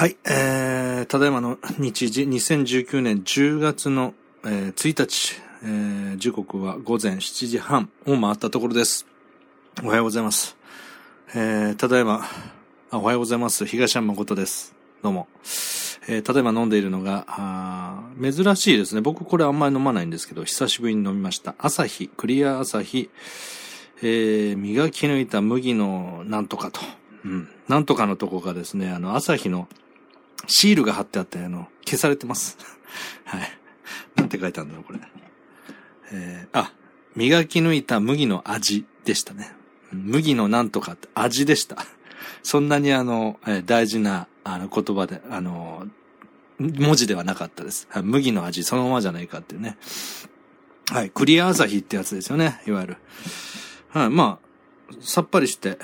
はい、えー、ただいまの日時、2019年10月の、えー、1日、えー、時刻は午前7時半を回ったところです。おはようございます。えー、ただいま、おはようございます。東山誠です。どうも。えー、ただいま飲んでいるのが、あ珍しいですね。僕これあんまり飲まないんですけど、久しぶりに飲みました。朝日、クリア朝日、えー、磨き抜いた麦のなんとかと。うん。なんとかのとこがですね、あの、朝日のシールが貼ってあって、あの、消されてます。はい。なんて書いてあるんだろう、これ。えー、あ、磨き抜いた麦の味でしたね。麦のなんとかって味でした。そんなにあの、えー大事な、あの、言葉で、あの、文字ではなかったです。はい麦の味そのままじゃないかっていうね。はい。クリア朝日ってやつですよね。いわゆる。はい。まあ、さっぱりして、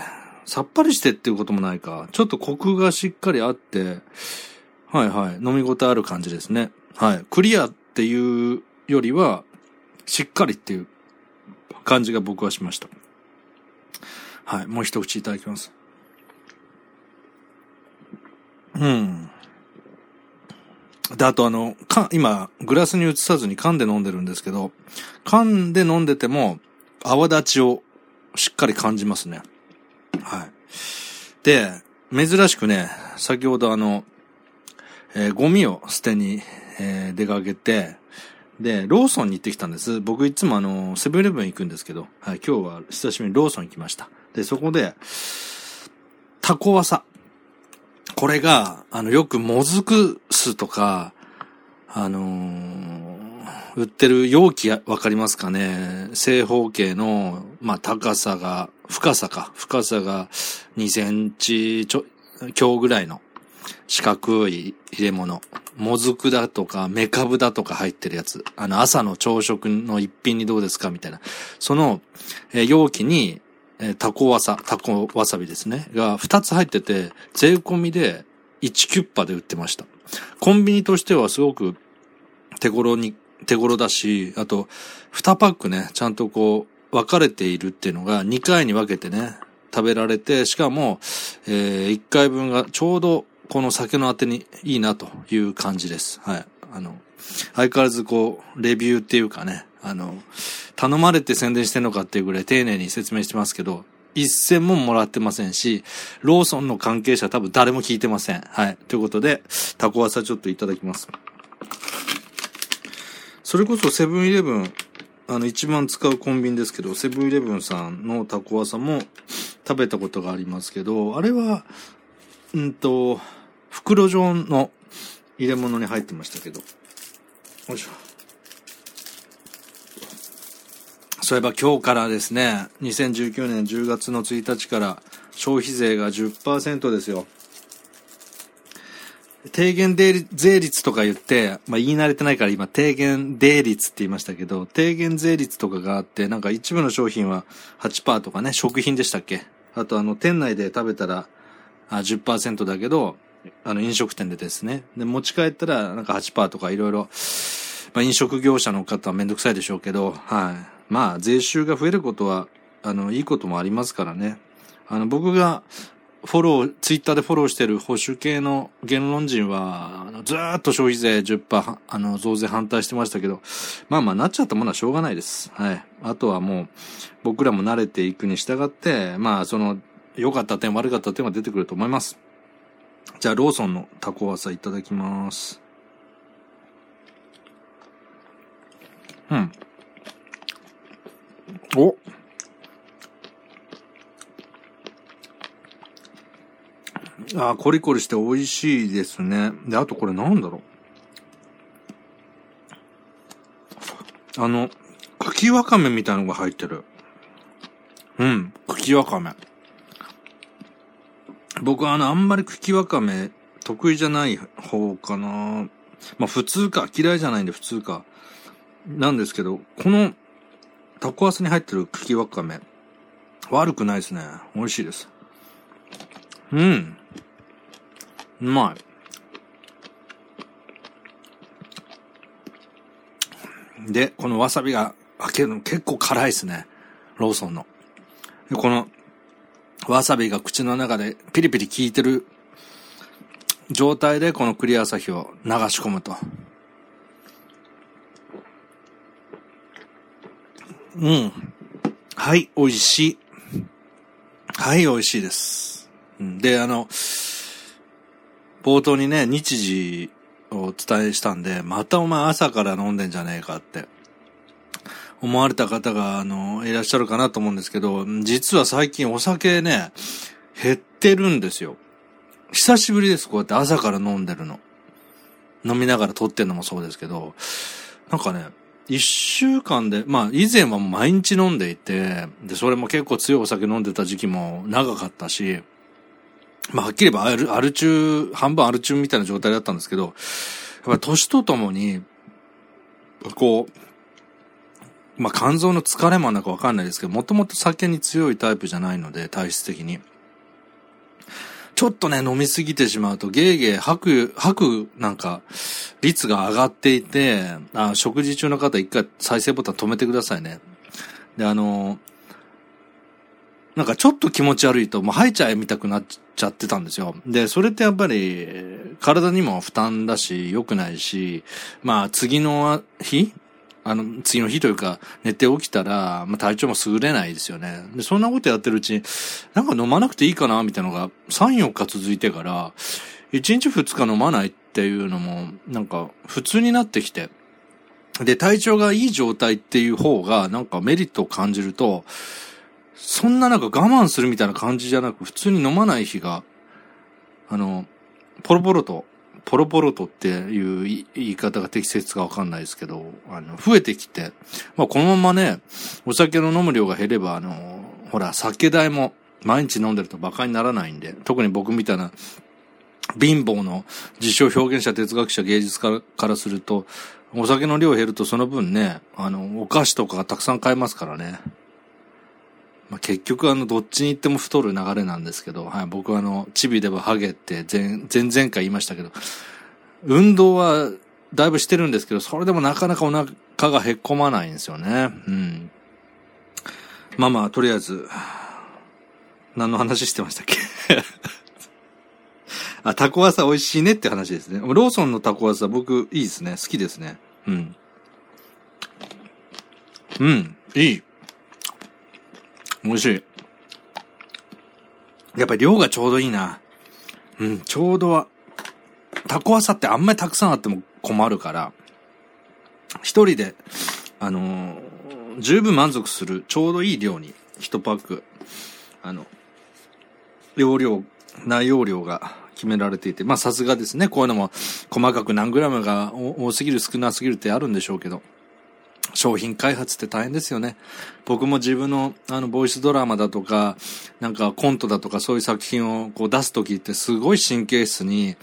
さっぱりしてっていうこともないか。ちょっとコクがしっかりあって、はいはい。飲み応えある感じですね。はい。クリアっていうよりは、しっかりっていう感じが僕はしました。はい。もう一口いただきます。うん。で、あとあの、か、今、グラスに移さずに缶で飲んでるんですけど、缶で飲んでても、泡立ちをしっかり感じますね。はい。で、珍しくね、先ほどあの、えーゴミを捨てに、えー出かけて、で、ローソンに行ってきたんです。僕いつもあの、セブンイレブン行くんですけど、はい、今日は久しぶりにローソン行きました。で、そこで、タコワサ。これが、あの、よくもずく酢とか、あのー売ってる容器わかりますかね正方形の、まあ、高さが、深さか。深さが2センチちょ、強ぐらいの四角い入れ物。もずくだとか、メカブだとか入ってるやつ。あの、朝の朝食の一品にどうですかみたいな。その、えー容器に、えータコワサ、タコわさびですね。が2つ入ってて、税込みで1キュッパで売ってました。コンビニとしてはすごく手頃に、手頃だし、あと、2パックね、ちゃんとこう、分かれているっていうのが2回に分けてね、食べられて、しかも、え1回分がちょうどこの酒のあてにいいなという感じです。はい。あの、相変わらずこう、レビューっていうかね、あの、頼まれて宣伝してんのかっていうぐらい丁寧に説明してますけど、一銭ももらってませんし、ローソンの関係者多分誰も聞いてません。はい。ということで、タコワサちょっといただきます。それこそセブンイレブン、あの、一番使うコンビニですけど、セブンイレブンさんのタコワサも食べたことがありますけど、あれは、うんと、袋状の入れ物に入ってましたけど。よいしょ。そういえば今日からですね、2019年10月の1日から消費税が10%ですよ。低減税率とか言って、まあ、言い慣れてないから今低減税率って言いましたけど、低減税率とかがあって、なんか一部の商品は8%とかね、食品でしたっけ？あとあの、店内で食べたらあ10%だけど、あの、飲食店でですね。で、持ち帰ったらなんか8%とかいろいろ、まあ、飲食業者の方はめんどくさいでしょうけど、はい。まあ、税収が増えることは、あの、いいこともありますからね。あの、僕が、フォロー、ツイッターでフォローしてる保守系の言論人は、あのずーっと消費税10%、あの、増税反対してましたけど、まあまあ、なっちゃったものはしょうがないです。はい。あとはもう、僕らも慣れていくに従って、まあ、その、良かった点、悪かった点は出てくると思います。じゃあ、ローソンのタコワサいただきます。うん。おあーコリコリして美味しいですね。で、あとこれなんだろう。あの、茎わかめみたいのが入ってる。うん、茎わかめ。僕はあの、あんまり茎わかめ得意じゃない方かな。まあ普通か。嫌いじゃないんで普通か。なんですけど、このタコワサに入ってる茎わかめ、悪くないですね。美味しいです。うん。うまい。で、このわさびが、あけど結構辛いですね。ローソンの。でこの、わさびが口の中でピリピリ効いてる状態でこのクリア朝日を流し込むと。うん。はい、美味しい。はい、美味しいです。で、あの、冒頭にね、日時をお伝えしたんで、またお前朝から飲んでんじゃねえかって思われた方が、あの、いらっしゃるかなと思うんですけど、実は最近お酒ね、減ってるんですよ。久しぶりです、こうやって朝から飲んでるの。飲みながら撮ってんのもそうですけど、なんかね、一週間で、まあ以前は毎日飲んでいて、で、それも結構強いお酒飲んでた時期も長かったし、まあはっきり言えばアルアル中、半分アル中みたいな状態だったんですけど、やっぱ年とともに、こう、まあ肝臓の疲れもなんかわかんないですけど、もともと酒に強いタイプじゃないので、体質的に。ちょっとね、飲みすぎてしまうと、ゲーゲー吐く、吐く、なんか、率が上がっていて、あ、食事中の方一回再生ボタン止めてくださいね。で、あの、なんかちょっと気持ち悪いと、もう吐いちゃえみたくなっちゃってたんですよ。で、それってやっぱり、体にも負担だし、良くないし、まあ次の日あの、次の日というか、寝て起きたら、まあ、体調も優れないですよね。で、そんなことやってるうちに、なんか飲まなくていいかな、みたいなのが、3、4日続いてから、1日2日飲まないっていうのも、なんか、普通になってきて。で、体調がいい状態っていう方が、なんかメリットを感じると、そんななんか我慢するみたいな感じじゃなく、普通に飲まない日が、あの、ポロポロとポロポロとっていう言い方が適切かわかんないですけど、あの、増えてきて、まあこのままね、お酒の飲む量が減れば、あの、ほら、酒代も毎日飲んでると馬鹿にならないんで、特に僕みたいな貧乏の実証表現者、哲学者、芸術家からすると、お酒の量減るとその分ね、あの、お菓子とかたくさん買えますからね。まあ、結局あの、どっちに行っても太る流れなんですけど、はい、僕はあの、チビではハゲって前、前々回言いましたけど、運動はだいぶしてるんですけど、それでもなかなかお腹がへっこまないんですよね。うん。まあまあ、とりあえず、何の話してましたっけ？あ、タコワサ美味しいねって話ですね。ローソンのタコワサ僕いいですね。好きですね。うん。うん、いい。美味しい。やっぱり量がちょうどいいな。うん、ちょうどは、タコワサってあんまりたくさんあっても困るから、一人で、あのー、十分満足する、ちょうどいい量に、一パック、あの、容量、内容量が決められていて、まあさすがですね、こういうのも細かく何グラムが多すぎる少なすぎるってあるんでしょうけど、商品開発って大変ですよね。僕も自分のあのボイスドラマだとか、なんかコントだとかそういう作品をこう出すときってすごい神経質に、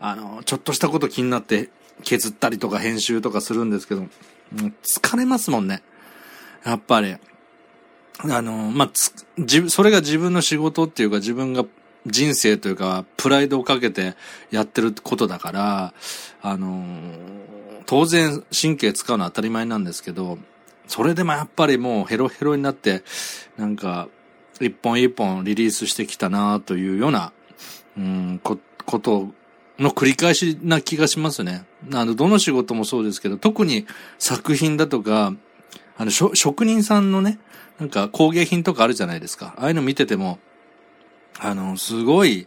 あの、ちょっとしたこと気になって削ったりとか編集とかするんですけど、もう疲れますもんね。やっぱり。あの、まあ、つ、自それが自分の仕事っていうか自分が人生というか、プライドをかけてやってることだから、あの当然神経使うのは当たり前なんですけど、それでもやっぱりもうヘロヘロになって、なんか、一本一本リリースしてきたなというような、うん、こ、ことの繰り返しな気がしますね。あの、どの仕事もそうですけど、特に作品だとか、あの、職人さんのね、なんか工芸品とかあるじゃないですか。ああいうの見てても、あの、すごい、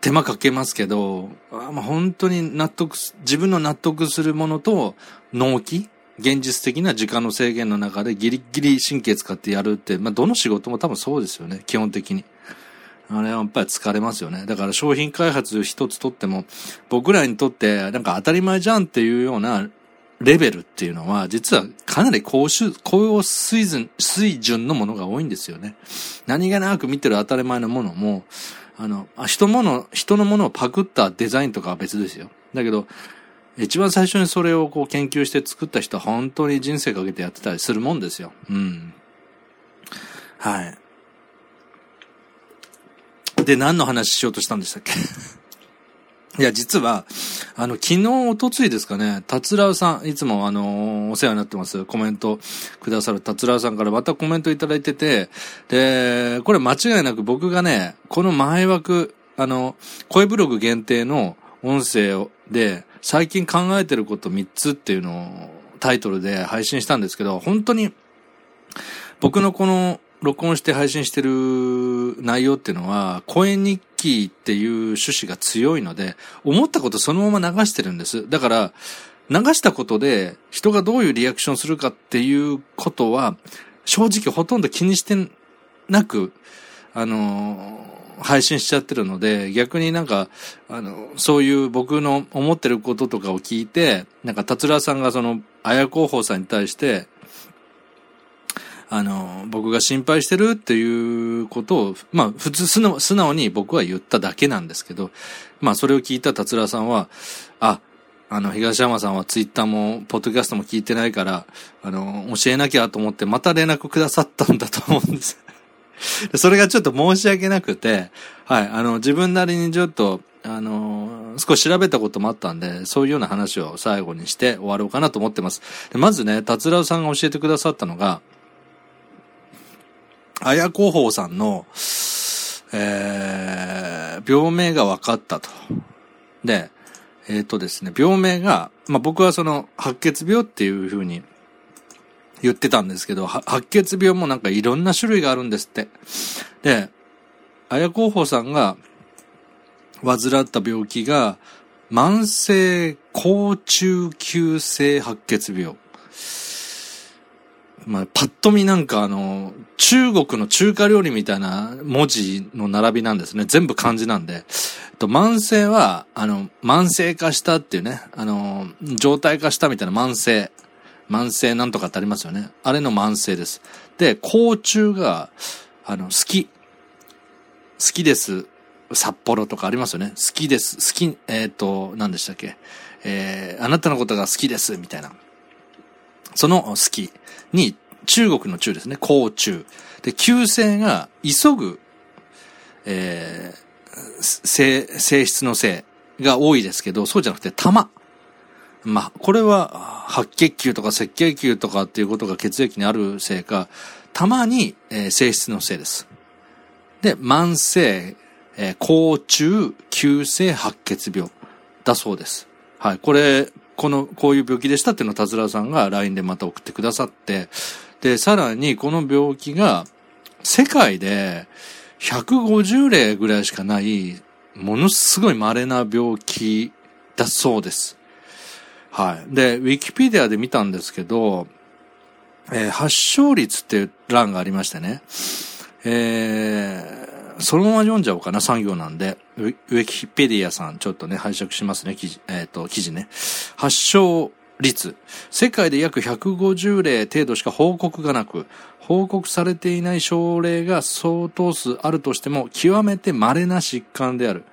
手間かけますけど、あまあ、本当に納得、自分の納得するものと、納期現実的な時間の制限の中でギリギリ神経使ってやるって、まあ、どの仕事も多分そうですよね、基本的に。あれはやっぱり疲れますよね。だから商品開発一つとっても、僕らにとってなんか当たり前じゃんっていうようなレベルっていうのは、実はかなり高水高水準、水準のものが多いんですよね。何気なく見てる当たり前のものも、あの、あ人もの、人のものをパクったデザインとかは別ですよ。だけど、一番最初にそれをこう研究して作った人は本当に人生かけてやってたりするもんですよ。うん。はい。で、何の話しようとしたんでしたっけ？いや、実は、あの、昨日、おとついですかね、達郎さん、いつもあの、お世話になってます、コメントくださる達郎さんからまたコメントいただいてて、で、これ間違いなく僕がね、この前枠、あの、声ブログ限定の音声で、最近考えてること3つっていうのをタイトルで配信したんですけど、本当に僕のこの録音して配信してる内容っていうのは、声日記っていう趣旨が強いので、思ったことそのまま流してるんです。だから、流したことで人がどういうリアクションするかっていうことは、正直ほとんど気にしてなく、あの配信しちゃってるので、逆になんか、あの、そういう僕の思ってることとかを聞いて、なんか、達郎さんがその、綾候補さんに対して、あの、僕が心配してるっていうことを、まあ、普通素直に僕は言っただけなんですけど、まあ、それを聞いた達郎さんは、あ、あの、東山さんはツイッターも、ポッドキャストも聞いてないから、あの、教えなきゃと思って、また連絡くださったんだと思うんです。それがちょっと申し訳なくて、はい、あの、自分なりにちょっと、あの少し調べたこともあったんで、そういうような話を最後にして終わろうかなと思ってます。まずね、達郎さんが教えてくださったのが、綾候補さんの、えー、病名が分かったと。で、えっ、ー、とですね、病名が、まあ、僕はその白血病っていうふうに言ってたんですけど、白血病もなんかいろんな種類があるんですって。で、綾候補さんが患った病気が慢性高中急性白血病。まあ、パッと見なんかあの、中国の中華料理みたいな文字の並びなんですね。全部漢字なんで。と、慢性は、あの、慢性化したっていうね、あの、状態化したみたいな慢性。慢性なんとかってありますよね。あれの慢性です。で、甲虫が、あの、好き。好きです。札幌とかありますよね。好きです。好き、えっ、ー、と、何でしたっけ。えー、あなたのことが好きです。みたいな。その好きに、中国の中ですね、甲虫。で、旧姓が、急ぐ、えー、性、性質の性が多いですけど、そうじゃなくて、玉。まあ、これは、白血球とか赤血球とかっていうことが血液にあるせいか、たまに、えー、性質のせいです。で、慢性、えー、甲虫、急性白血病だそうです。はい。これ、この、こういう病気でしたっていうのを達郎さんが LINE でまた送ってくださって、で、さらにこの病気が世界で150例ぐらいしかない、ものすごい稀な病気だそうです。はい。で、ウィキペディアで見たんですけど、えー、発症率っていう欄がありましてね、えー、そのまま読んじゃおうかな、産業なんで。ウィキペディアさん、ちょっとね、拝借しますね、記事、えっ、ー、と、記事ね。発症率。世界で約150例程度しか報告がなく、報告されていない症例が相当数あるとしても、極めて稀な疾患である。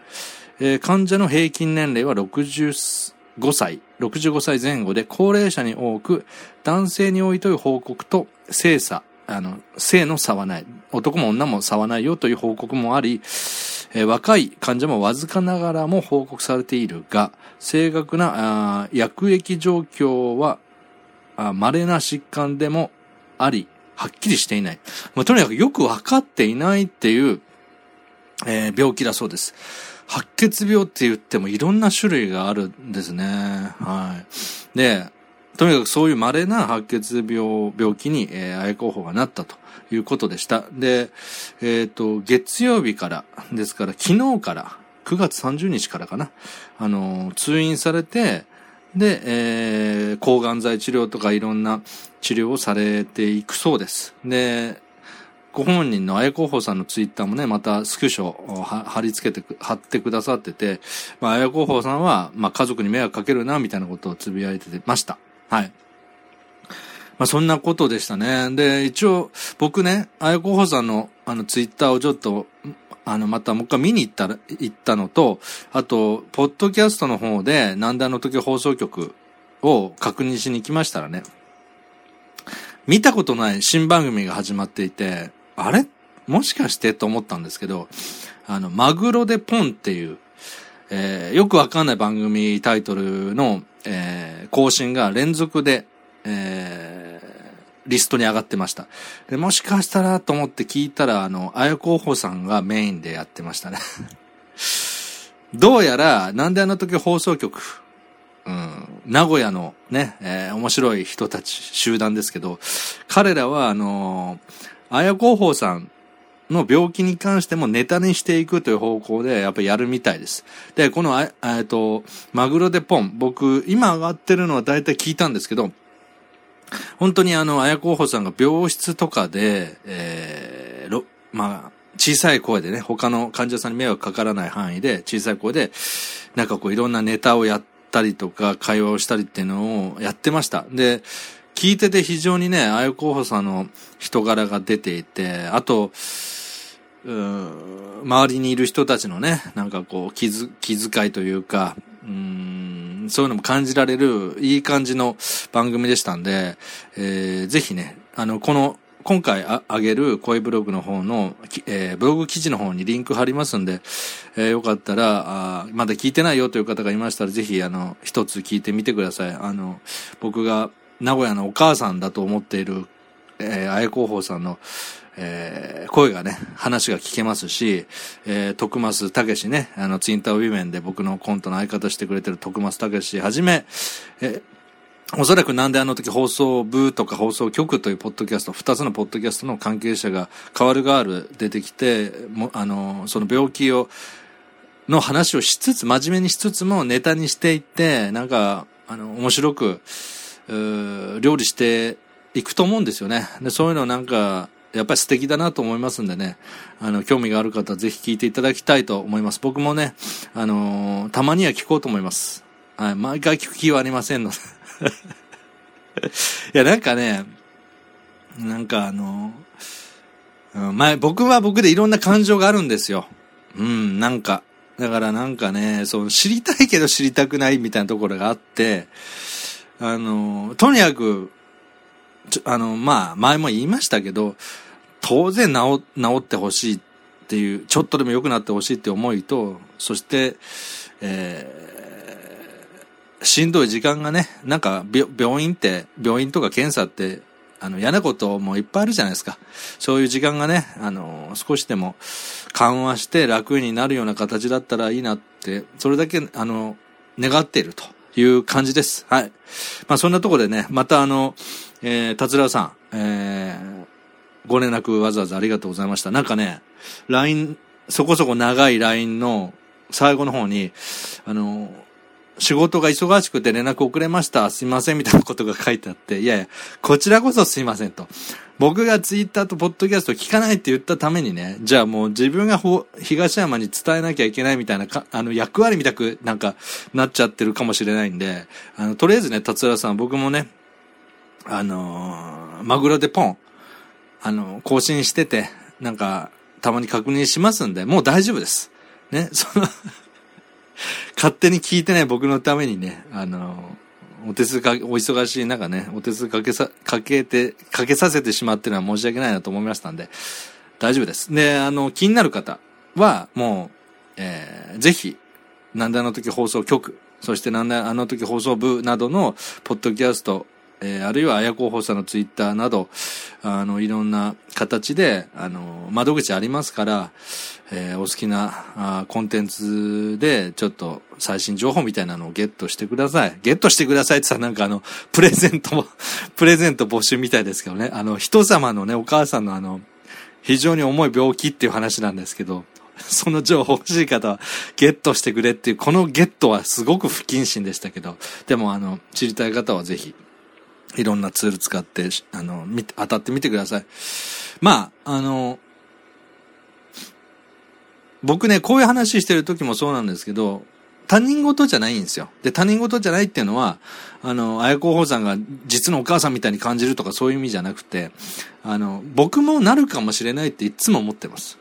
えー、患者の平均年齢は65歳、65歳前後で高齢者に多く、男性に多いという報告と、性差、あの、性の差はない。男も女も差はないよという報告もあり、えー、若い患者もわずかながらも報告されているが、正確な薬液状況は、稀な疾患でもあり、はっきりしていない。まあ、とにかくよくわかっていないっていう、えー、病気だそうです。白血病って言ってもいろんな種類があるんですね。はい。で、とにかくそういう稀な白血病、病気に、えー、愛候補がなったということでした。で、えっ、ー、と、月曜日から、ですから昨日から、9月30日からかな、あの、通院されて、で、えー、抗がん剤治療とかいろんな治療をされていくそうです。で、ご本人のあやこほさんのツイッターもね、またスクショを貼り付けて、貼ってくださってて、まあ、あやこほさんは、まあ、家族に迷惑かけるな、みたいなことをつぶやいてました。はい。まあ、そんなことでしたね。で、一応、僕ね、あやこほさんの、あの、ツイッターをちょっと、あの、またもう一回見に行ったら、行ったのと、あと、ポッドキャストの方で、なんであの時放送局を確認しに行きましたらね、見たことない新番組が始まっていて、あれ？もしかしてと思ったんですけど、あの、マグロでポンっていう、えー、よくわかんない番組タイトルの、えー、更新が連続で、えー、リストに上がってました。で、もしかしたらと思って聞いたら、あの、あや候補さんがメインでやってましたね。どうやら、なんであの時放送局、うん、名古屋のね、えー、面白い人たち、集団ですけど、彼らは、あのー、綾広報さんの病気に関してもネタにしていくという方向でやっぱりやるみたいです。で、この、えっと、マグロでポン、僕、今上がってるのは大体聞いたんですけど、本当にあの、綾候補さんが病室とかで、えー、まあ、小さい声でね、他の患者さんに迷惑かからない範囲で、小さい声で、なんかこういろんなネタをやったりとか、会話をしたりっていうのをやってました。で、聞いてて非常にね、あや候補さんの人柄が出ていて、あと、うん周りにいる人たちのね、なんかこう、気づ、気遣いというか、うん、そういうのも感じられる、いい感じの番組でしたんで、えー、ぜひね、あの、この、今回ああげる声ブログの方の、えー、ブログ記事の方にリンク貼りますんで、えー、よかったらあ、まだ聞いてないよという方がいましたら、ぜひ、あの、一つ聞いてみてください。あの、僕が名古屋のお母さんだと思っている、えー、あや広報さんの、えー、声がね、話が聞けますし、えー、徳増武史ね、あの、ツインターウィメンで僕のコントの相方してくれてる徳増武史はじめ、えー、おそらくなんであの時放送部とか放送局というポッドキャスト、二つのポッドキャストの関係者が変わる変わる出てきて、もあの、その病気を、の話をしつつ、真面目にしつつもネタにしていって、なんか、あの、面白く、料理していくと思うんですよね。で、そういうのなんか、やっぱり素敵だなと思いますんでね、あの、興味がある方はぜひ聞いていただきたいと思います。僕もね、あのー、たまには聞こうと思います。はい、毎回聞く気はありませんので。いや、なんかね、なんかあのー、前、僕は僕でいろんな感情があるんですよ。うん、なんか。だからなんかね、その知りたいけど知りたくないみたいなところがあって、あの、とにかく、あの、まあ、前も言いましたけど、当然治、治ってほしいっていう、ちょっとでも良くなってほしいって思いと、そして、えー、しんどい時間がね、なんか病院って、病院とか検査って、あの、嫌なこともいっぱいあるじゃないですか。そういう時間がね、あの、少しでも緩和して楽になるような形だったらいいなって、それだけ、あの、願っているという感じです。はい。まあそんなところでね、またあの、えー、達郎さん、えー、ご連絡わざわざありがとうございました。なんかね、LINE、そこそこ長い LINE の最後の方に、あの、仕事が忙しくて連絡遅れました。すいません。みたいなことが書いてあって、いやいや、こちらこそすいませんと。僕がツイッターとポッドキャスト聞かないって言ったためにね、じゃあもう自分が東山に伝えなきゃいけないみたいなか、あの、役割みたくなんかなっちゃってるかもしれないんで、あの、とりあえずね、達郎さん、僕もね、あのー、マグロでポン、あの、更新してて、なんか、たまに確認しますんで、もう大丈夫です。ね、その勝手に聞いてなね、僕のためにね、あのー、お手数かけ、お忙しい中ね、お手数かけさ、かけて、かけさせてしまってるのは申し訳ないなと思いましたんで、大丈夫です。で、あの、気になる方は、もう、えー、ぜひ、なんであの時放送局、そしてなんであの時放送部などの、ポッドキャスト、えー、あるいは綾候補さんのツイッターなど、あの、いろんな形で、あの、窓口ありますから、えー、お好きなあコンテンツで、ちょっと最新情報みたいなのをゲットしてください。ゲットしてくださいってさ、なんかあの、プレゼント、プレゼント募集みたいですけどね。あの、人様のね、お母さんのあの、非常に重い病気っていう話なんですけど、その情報欲しい方はゲットしてくれっていう、このゲットはすごく不謹慎でしたけど、でもあの、知りたい方はぜひいろんなツール使って、あの、見て、当たってみてください。まあ、あの、僕ね、こういう話してる時もそうなんですけど、他人事じゃないんですよ。で、他人事じゃないっていうのは、あの、綾子宝さんが実のお母さんみたいに感じるとかそういう意味じゃなくて、あの、僕もなるかもしれないっていつも思ってます。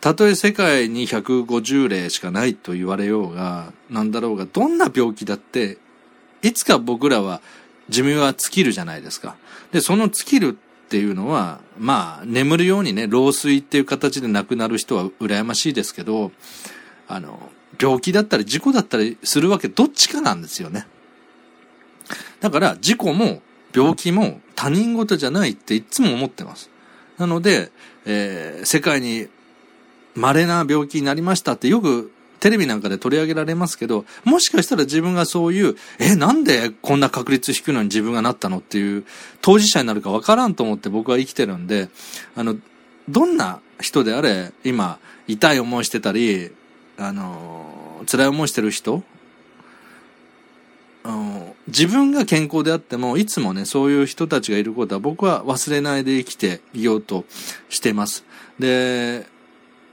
たとえ世界に150例しかないと言われようが、なんだろうが、どんな病気だって、いつか僕らは寿命は尽きるじゃないですか。で、その尽きるっていうのは、まあ、眠るようにね、老衰っていう形で亡くなる人は羨ましいですけど、あの、病気だったり事故だったりするわけどっちかなんですよね。だから、事故も病気も他人事じゃないっていつも思ってます。なので、えー、世界に稀な病気になりましたってよくテレビなんかで取り上げられますけど、もしかしたら自分がそういう、え、なんでこんな確率低いのに自分がなったのっていう当事者になるかわからんと思って僕は生きてるんで、あの、どんな人であれ、今、痛い思いしてたり、あの、辛い思いしてる人、自分が健康であっても、いつもね、そういう人たちがいることは僕は忘れないで生きていようとしています。で、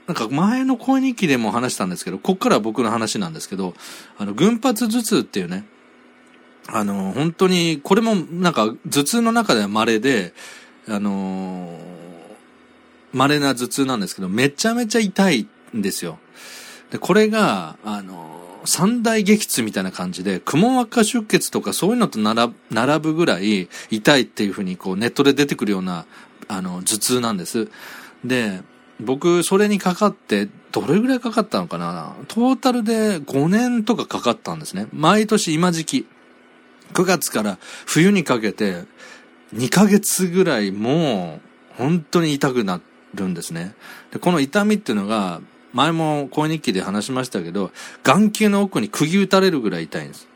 なんか前の声日記でも話したんですけど、こっからは僕の話なんですけど、あの、群発頭痛っていうね、あの、本当に、これもなんか頭痛の中では稀で、あの、稀な頭痛なんですけど、めちゃめちゃ痛いんですよ。で、これが、あの、三大激痛みたいな感じで、くも膜下出血とかそういうのと並ぶぐらい痛いっていうふうにこうネットで出てくるような、あの、頭痛なんです。で、僕、それにかかって、どれぐらいかかったのかな？トータルで5年とかかかったんですね。毎年今時期。9月から冬にかけて、2ヶ月ぐらいもう、本当に痛くなるんですね。で、この痛みっていうのが、前も声日記で話しましたけど、眼球の奥に釘打たれるぐらい痛いんです。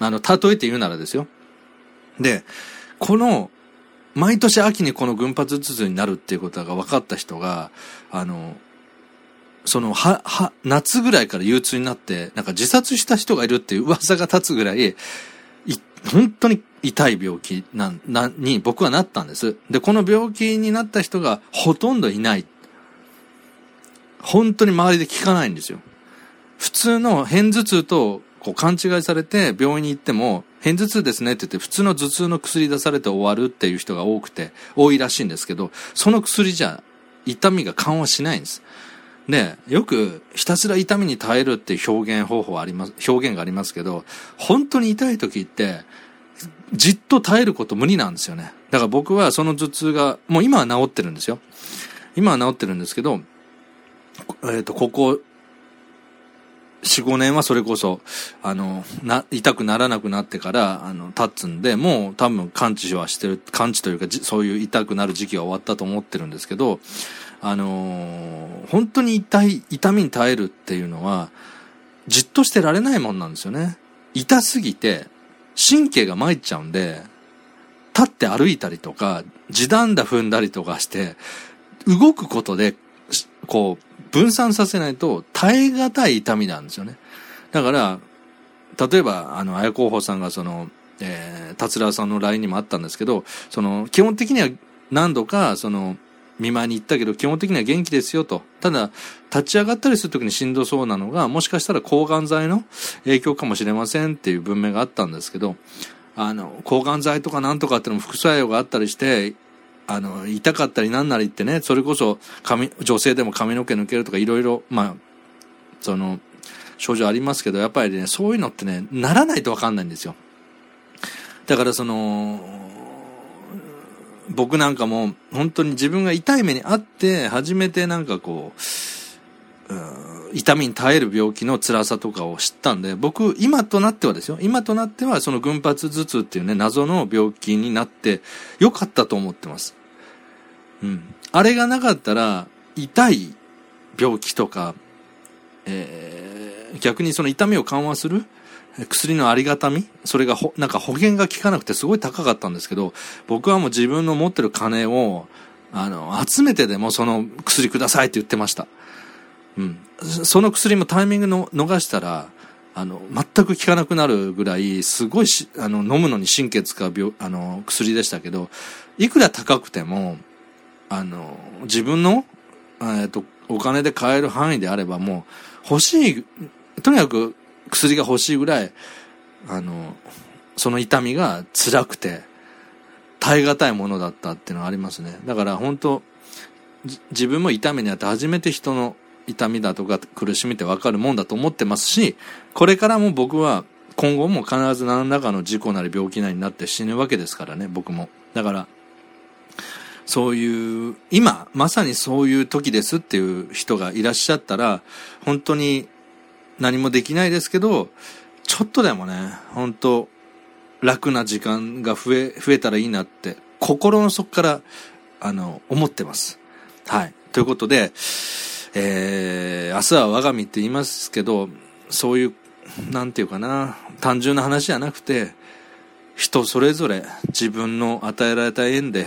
あの、例えて言うならですよ。で、この毎年秋にこの群発頭痛になるっていうことが分かった人が、あの、その、は、は、夏ぐらいから憂鬱になって、なんか自殺した人がいるっていう噂が立つぐらい、い、本当に痛い病気なん、な、に僕はなったんです。で、この病気になった人がほとんどいない。本当に周りで聞かないんですよ。普通の片頭痛とこう勘違いされて病院に行っても、片頭痛ですねって言って普通の頭痛の薬出されて終わるっていう人が多くて、多いらしいんですけど、その薬じゃ痛みが緩和しないんです。で、よくひたすら痛みに耐えるっていう表現方法あります、表現がありますけど、本当に痛い時って、じっと耐えること無理なんですよね。だから僕はその頭痛が、もう今は治ってるんですよ。今は治ってるんですけど、えっ、ー、と、ここ4、5年はそれこそ、あの、な、痛くならなくなってから、あの、経つんで、もう多分完治はしてる、完治というか、そういう痛くなる時期は終わったと思ってるんですけど、あのー、本当に痛い、痛みに耐えるっていうのは、じっとしてられないもんなんですよね。痛すぎて、神経が参っちゃうんで、立って歩いたりとか、地団打踏んだりとかして、動くことで、こう、分散させないと耐え難い痛みなんですよね。だから、例えば、あの、綾候補さんがその、えー、達郎さんの LINE にもあったんですけど、その、基本的には何度か、その、見舞いに行ったけど、基本的には元気ですよと。ただ、立ち上がったりするときにしんどそうなのが、もしかしたら抗がん剤の影響かもしれませんっていう文明があったんですけど、あの、抗がん剤とかなんとかってのも副作用があったりして、あの、痛かったりなんなりってね、それこそ髪、女性でも髪の毛抜けるとかいろいろ、まあ、その、症状ありますけど、やっぱりね、そういうのってね、ならないとわかんないんですよ。だからその、僕なんかも本当に自分が痛い目にあって初めてなんかこう、う痛みに耐える病気の辛さとかを知ったんで、僕、今となってはですよ。今となってはその群発頭痛っていうね、謎の病気になってよかったと思ってます。うん。あれがなかったら、痛い病気とか、えー、逆にその痛みを緩和する薬のありがたみそれがほ、なんか保険が効かなくてすごい高かったんですけど、僕はもう自分の持ってる金を、あの、集めてでもその薬くださいって言ってました。うん。その薬もタイミングの逃したら、あの、全く効かなくなるぐらい、すごいし、あの、飲むのに神経使う病、あの、薬でしたけど、いくら高くても、あの、自分の、えっと、お金で買える範囲であればもう、欲しい、とにかく薬が欲しいぐらい、あの、その痛みが辛くて、耐え難いものだったっていうのがありますね。だから本当自分も痛みにあって初めて人の痛みだとか苦しみってわかるもんだと思ってますし、これからも僕は今後も必ず何らかの事故なり病気なりになって死ぬわけですからね、僕も。だから、そういう、今、まさにそういう時ですっていう人がいらっしゃったら、本当に何もできないですけど、ちょっとでもね、本当楽な時間が増え、増えたらいいなって、心の底から、あの、思ってます。はい。ということで、えー、明日は我が身って言いますけど、そういう、なんていうかな、単純な話じゃなくて、人それぞれ自分の与えられた縁で、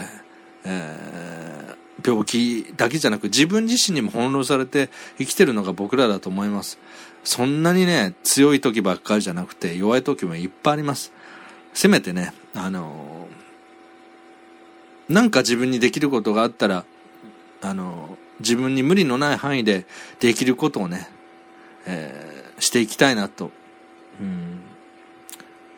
えー、病気だけじゃなく自分自身にも翻弄されて生きてるのが僕らだと思います。そんなにね、強い時ばっかりじゃなくて弱い時もいっぱいあります。せめてね、あのー、なんか自分にできることがあったら、あのー、自分に無理のない範囲でできることをね、えー、していきたいなと、うん、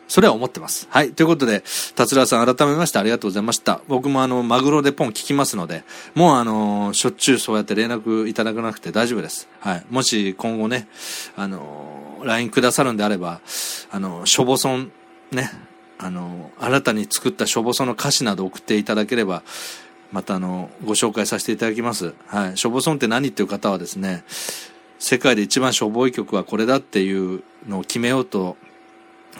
それは思ってます。はい。ということで、達郎さん改めましてありがとうございました。僕もあの、マグロでポン聞きますので、もうあの、しょっちゅうそうやって連絡いただかなくて大丈夫です。はい。もし今後ね、あの、LINE くださるんであれば、あの、しょぼそん、ね、あの、新たに作ったしょぼその歌詞など送っていただければ、またあの、ご紹介させていただきます。はい。しょぼそんって何っていう方はですね、世界で一番しょぼい曲はこれだっていうのを決めようと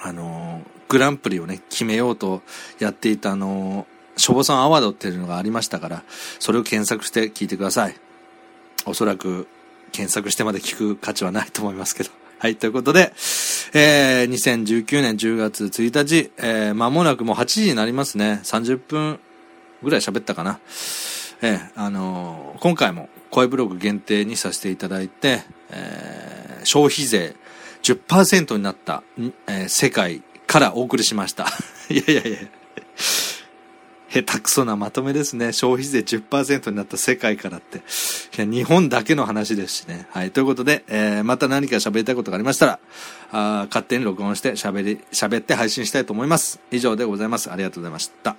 あの、グランプリをね、決めようとやっていたあの、しょぼさんアワードっていうのがありましたから、それを検索して聞いてください。おそらく、検索してまで聞く価値はないと思いますけど。はい、ということで、えー、2019年10月1日、えー、間もなくもう8時になりますね。30分ぐらい喋ったかな。えー、あのー、今回も声ブログ限定にさせていただいて、えー、消費税10%になった、えー、世界からお送りしました。いやいやいや。下手くそなまとめですね。消費税10%になった世界からって。日本だけの話ですしね。はい。ということで、えー、また何か喋りたいことがありましたら、あ勝手に録音して喋り、喋って配信したいと思います。以上でございます。ありがとうございました。